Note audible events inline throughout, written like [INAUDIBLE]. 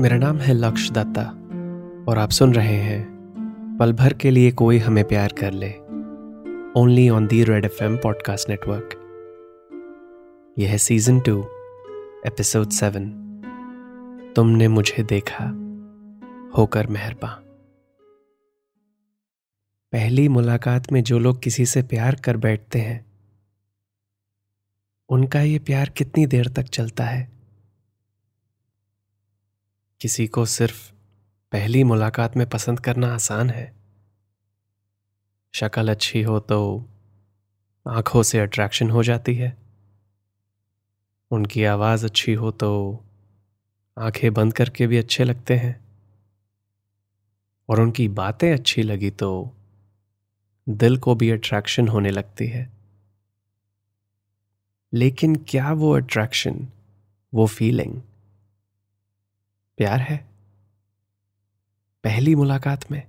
मेरा नाम है लक्ष्य दत्ता और आप सुन रहे हैं पल भर के लिए कोई हमें प्यार कर ले। Only on the red F M podcast network यह है सीज़न टू एपिसोड सेवन तुमने मुझे देखा, होकर मेहरबा पहली मुलाकात में जो लोग किसी से प्यार कर बैठते हैं, उनका ये प्यार कितनी देर तक चलता है? किसी को सिर्फ़ पहली मुलाकात में पसंद करना आसान है। शक्ल अच्छी हो तो आँखों से अट्रैक्शन हो जाती है। उनकी आवाज़ अच्छी हो तो आँखें बंद करके भी अच्छे लगते हैं। और उनकी बातें अच्छी लगी तो दिल को भी अट्रैक्शन होने लगती है। लेकिन क्या वो अट्रैक्शन वो फीलिंग प्यार है? पहली मुलाकात में?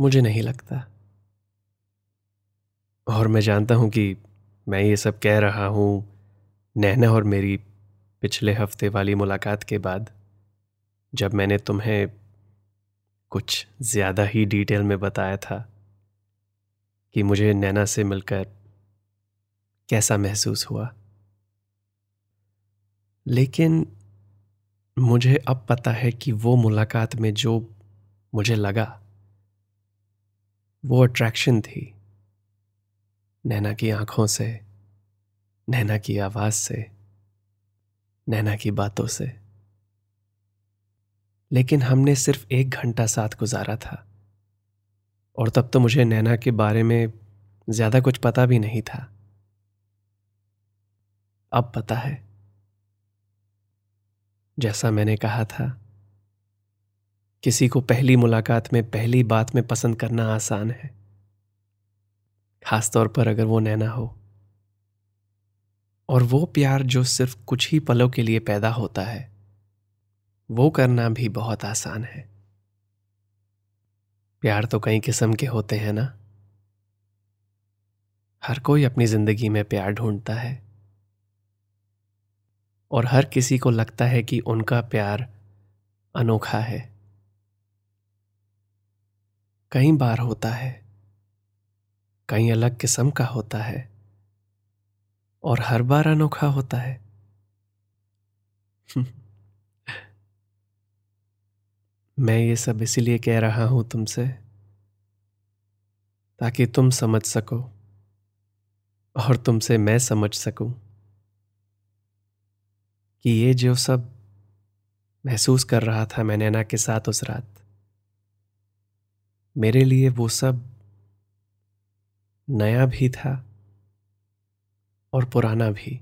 मुझे नहीं लगता। और मैं जानता हूँ कि मैं ये सब कह रहा हूँ, नैना और मेरी पिछले हफ़्ते वाली मुलाकात के बाद, जब मैंने तुम्हें कुछ ज़्यादा ही डिटेल में बताया था कि मुझे नैना से मिलकर कैसा महसूस हुआ। लेकिन मुझे अब पता है कि वो मुलाकात में जो मुझे लगा, वो अट्रैक्शन थी। नैना की आँखों से, नैना की आवाज़ से, नैना की बातों से। लेकिन हमने सिर्फ़ एक घंटा साथ गुजारा था, और तब तो मुझे नैना के बारे में ज़्यादा कुछ पता भी नहीं था। अब पता है। जैसा मैंने कहा था। किसी को पहली मुलाकात में, पहली बात में पसंद करना आसान है। खासतौर पर अगर वो नैना हो। और वो प्यार जो सिर्फ़ कुछ ही पलों के लिए पैदा होता है, वो करना भी बहुत आसान है। प्यार तो कई किस्म के होते हैं ना? हर कोई अपनी ज़िंदगी में प्यार ढूंढता है। और हर किसी को लगता है कि उनका प्यार अनोखा है। कई बार होता है, कई अलग किस्म का होता है और हर बार अनोखा होता है। [LAUGHS] मैं ये सब इसीलिए कह रहा हूँ तुमसे ताकि तुम समझ सको और तुमसे मैं समझ सकूँ। कि ये जो सब महसूस कर रहा था मैं नैना के साथ उस रात, मेरे लिए वो सब नया भी था और पुराना भी।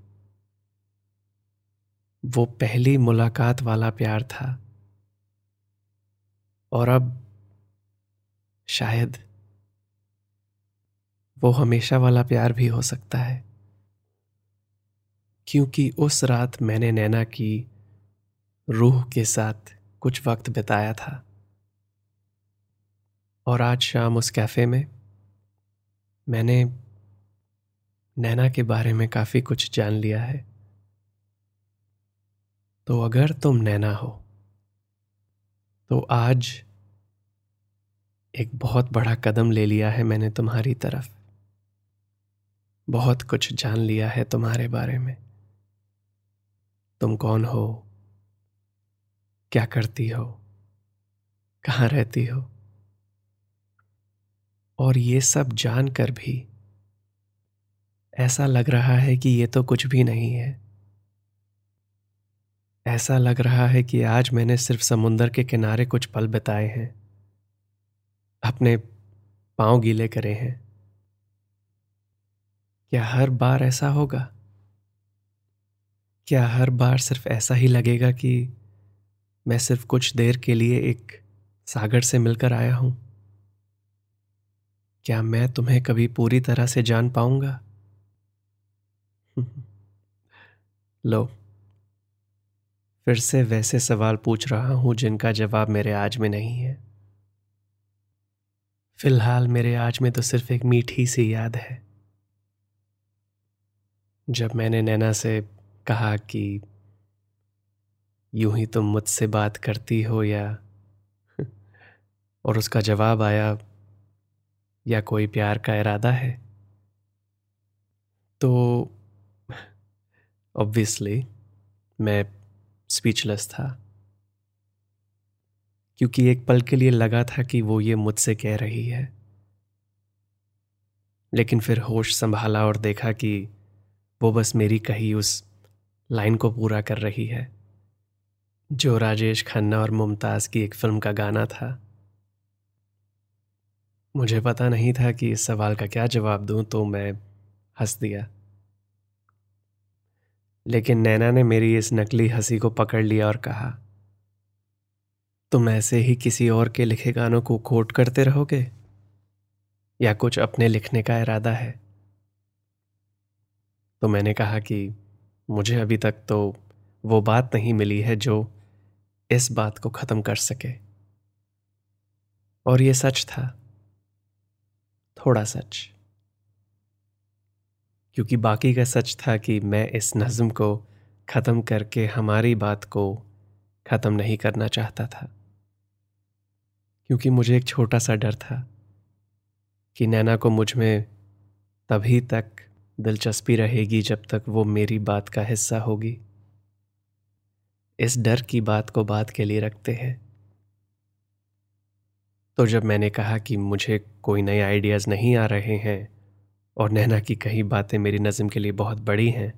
वो पहली मुलाकात वाला प्यार था और अब शायद वो हमेशा वाला प्यार भी हो सकता है। क्योंकि उस रात मैंने नैना की रूह के साथ कुछ वक्त बिताया था। और आज शाम उस कैफ़े में मैंने नैना के बारे में काफ़ी कुछ जान लिया है। तो अगर तुम नैना हो तो आज एक बहुत बड़ा कदम ले लिया है मैंने तुम्हारी तरफ़। बहुत कुछ जान लिया है तुम्हारे बारे में। तुम कौन हो? क्या करती हो? कहाँ रहती हो? और ये सब जानकर भी ऐसा लग रहा है कि ये तो कुछ भी नहीं है। ऐसा लग रहा है कि आज मैंने सिर्फ़ समुंदर के किनारे कुछ पल बिताए हैं। अपने पाँव गीले करे हैं। क्या हर बार ऐसा होगा? क्या हर बार सिर्फ़ ऐसा ही लगेगा कि मैं सिर्फ़ कुछ देर के लिए एक सागर से मिलकर आया हूँ? क्या मैं तुम्हें कभी पूरी तरह से जान पाऊँगा? [LAUGHS] लो, फिर से वैसे सवाल पूछ रहा हूँ जिनका जवाब मेरे आज में नहीं है। फ़िलहाल मेरे आज में तो सिर्फ़ एक मीठी सी याद है। जब मैंने नैना से कहा कि यूँ ही तुम मुझसे बात करती हो या [LAUGHS] और उसका जवाब आया, या कोई प्यार का इरादा है? तो [LAUGHS] ऑब्वियसली मैं स्पीचलेस था। क्योंकि एक पल के लिए लगा था कि वो ये मुझसे कह रही है। लेकिन फिर होश संभाला और देखा कि वो बस मेरी कही उस लाइन को पूरा कर रही है। जो राजेश खन्ना और मुमताज़ की एक फ़िल्म का गाना था। मुझे पता नहीं था कि इस सवाल का क्या जवाब दूँ तो मैं हंस दिया। लेकिन नैना ने मेरी इस नकली हँसी को पकड़ लिया और कहा, तुम ऐसे ही किसी और के लिखे गानों को कोट करते रहोगे? या कुछ अपने लिखने का इरादा है? तो मैंने कहा कि मुझे अभी तक तो वो बात नहीं मिली है जो इस बात को ख़त्म कर सके। और ये सच था। थोड़ा सच। क्योंकि बाकी का सच था कि मैं इस नज़म को ख़त्म करके हमारी बात को ख़त्म नहीं करना चाहता था। क्योंकि मुझे एक छोटा सा डर था कि नैना को मुझमें तभी तक दिलचस्पी रहेगी जब तक वो मेरी बात का हिस्सा होगी। इस डर की बात को बात के लिए रखते हैं। तो जब मैंने कहा कि मुझे कोई नए आइडियाज़ नहीं आ रहे हैं और नैना की कई बातें मेरी नज़म के लिए बहुत बड़ी हैं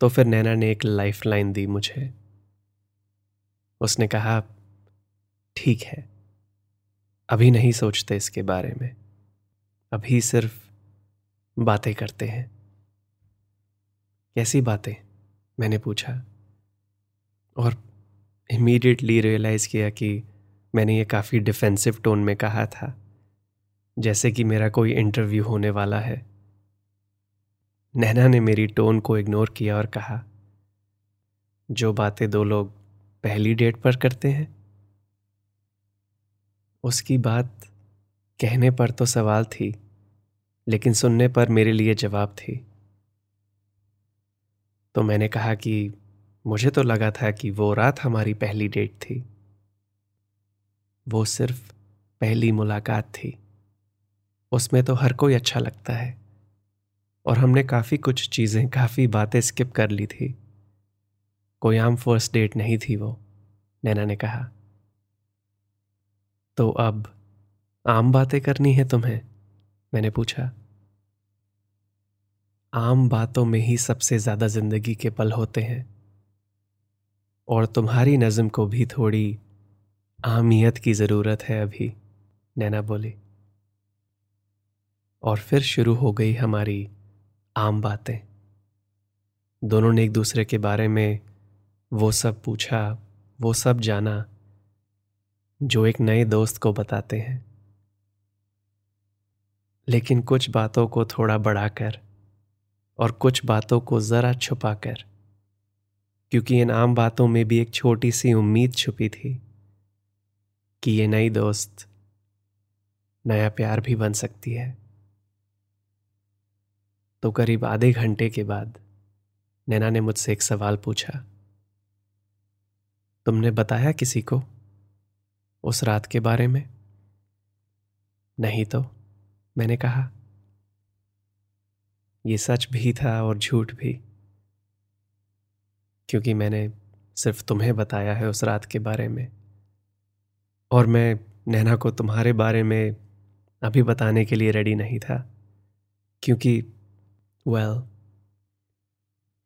तो फिर नैना ने एक लाइफ लाइन दी मुझे। उसने कहा, ठीक है, अभी नहीं सोचते इसके बारे में। अभी सिर्फ़ बातें करते हैं। कैसी बातें? मैंने पूछा। और इमीडिएटली रियलाइज़ किया कि मैंने ये काफ़ी डिफेंसिव टोन में कहा था, जैसे कि मेरा कोई इंटरव्यू होने वाला है। नैना ने मेरी टोन को इग्नोर किया और कहा, जो बातें दो लोग पहली डेट पर करते हैं, उसकी बात कहने पर तो सवाल थी लेकिन सुनने पर मेरे लिए जवाब थी। तो मैंने कहा कि मुझे तो लगा था कि वो रात हमारी पहली डेट थी। वो सिर्फ़ पहली मुलाकात थी। उसमें तो हर कोई अच्छा लगता है। और हमने काफ़ी कुछ चीज़ें, काफ़ी बातें स्किप कर ली थी। कोई आम फ़र्स्ट डेट नहीं थी वो, नैना ने कहा। तो अब आम बातें करनी है तुम्हें? मैंने पूछा। आम बातों में ही सबसे ज़्यादा ज़िंदगी के पल होते हैं। और तुम्हारी नज़म को भी थोड़ी आमियत की ज़रूरत है अभी, नैना बोली। और फिर शुरू हो गई हमारी आम बातें। दोनों ने एक दूसरे के बारे में वो सब पूछा, वो सब जाना, जो एक नए दोस्त को बताते हैं। लेकिन कुछ बातों को थोड़ा बढ़ाकर और कुछ बातों को ज़रा छुपाकर, क्योंकि इन आम बातों में भी एक छोटी सी उम्मीद छुपी थी कि ये नई दोस्त नया प्यार भी बन सकती है। तो करीब आधे घंटे के बाद नैना ने मुझसे एक सवाल पूछा, तुमने बताया किसी को उस रात के बारे में? नहीं तो। मैंने कहा यह सच भी था और झूठ भी। क्योंकि मैंने सिर्फ़ तुम्हें बताया है उस रात के बारे में। और मैं नैना को तुम्हारे बारे में अभी बताने के लिए रेडी नहीं था। क्योंकि वेल well,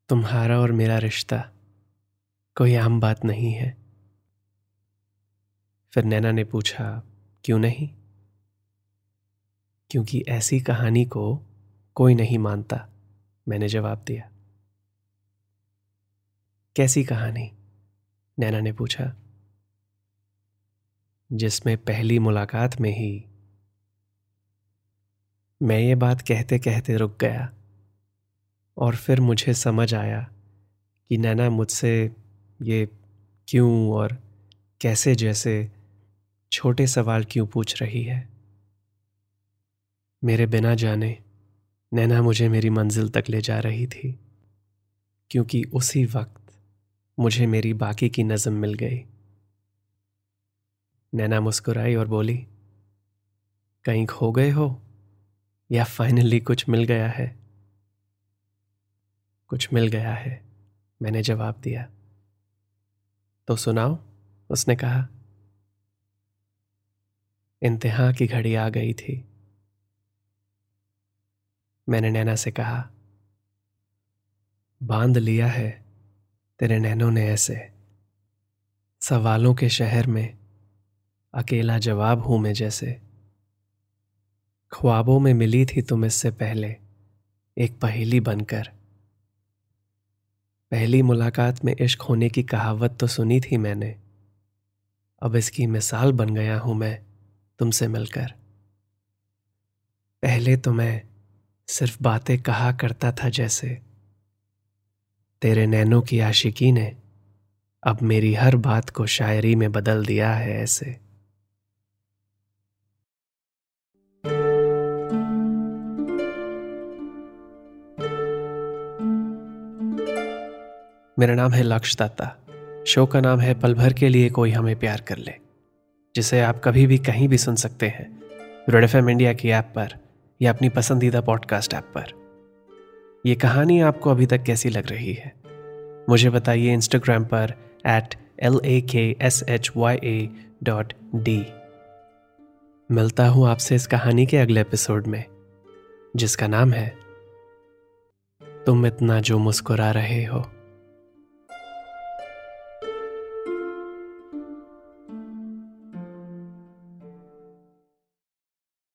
तुम्हारा और मेरा रिश्ता कोई आम बात नहीं है। फिर नैना ने पूछा क्यों नहीं? क्योंकि ऐसी कहानी को कोई नहीं मानता, मैंने जवाब दिया। कैसी कहानी? नैना ने पूछा। जिसमें पहली मुलाकात में ही मैं ये बात कहते कहते रुक गया और फिर मुझे समझ आया कि नैना मुझसे ये क्यों और कैसे जैसे छोटे सवाल क्यों पूछ रही है। मेरे बिना जाने, नैना मुझे मेरी मंजिल तक ले जा रही थी, क्योंकि उसी वक्त मुझे मेरी बाकी की नज़म मिल गई। नैना मुस्कुराई और बोली, कहीं खो गए हो? या फाइनली कुछ मिल गया है? कुछ मिल गया है, मैंने जवाब दिया। तो सुनाओ, उसने कहा। इंतहा की घड़ी आ गई थी। मैंने नैना से कहा, बाँध लिया है तेरे नैनों ने ऐसे। सवालों के शहर में अकेला जवाब हूँ मैं जैसे। ख्वाबों में मिली थी तुम इससे पहले एक पहेली बनकर। पहली मुलाकात में इश्क होने की कहावत तो सुनी थी मैंने। अब इसकी मिसाल बन गया हूँ मैं तुमसे मिलकर। पहले तो मैं सिर्फ़ बातें कहा करता था जैसे, तेरे नैनों की आशिकी ने अब मेरी हर बात को शायरी में बदल दिया है ऐसे। मेरा नाम है लक्ष दत्ता शो का नाम है, पल भर के लिए कोई हमें प्यार कर ले, जिसे आप कभी भी कहीं भी सुन सकते हैं। रेड एफ़ इंडिया की ऐप पर या अपनी पसंदीदा पॉडकास्ट ऐप पर। यह कहानी आपको अभी तक कैसी लग रही है? मुझे बताइए इंस्टाग्राम पर at L A K S H Y A dot D मिलता हूँ आपसे इस कहानी के अगले एपिसोड में, जिसका नाम है, तुम इतना जो मुस्कुरा रहे हो।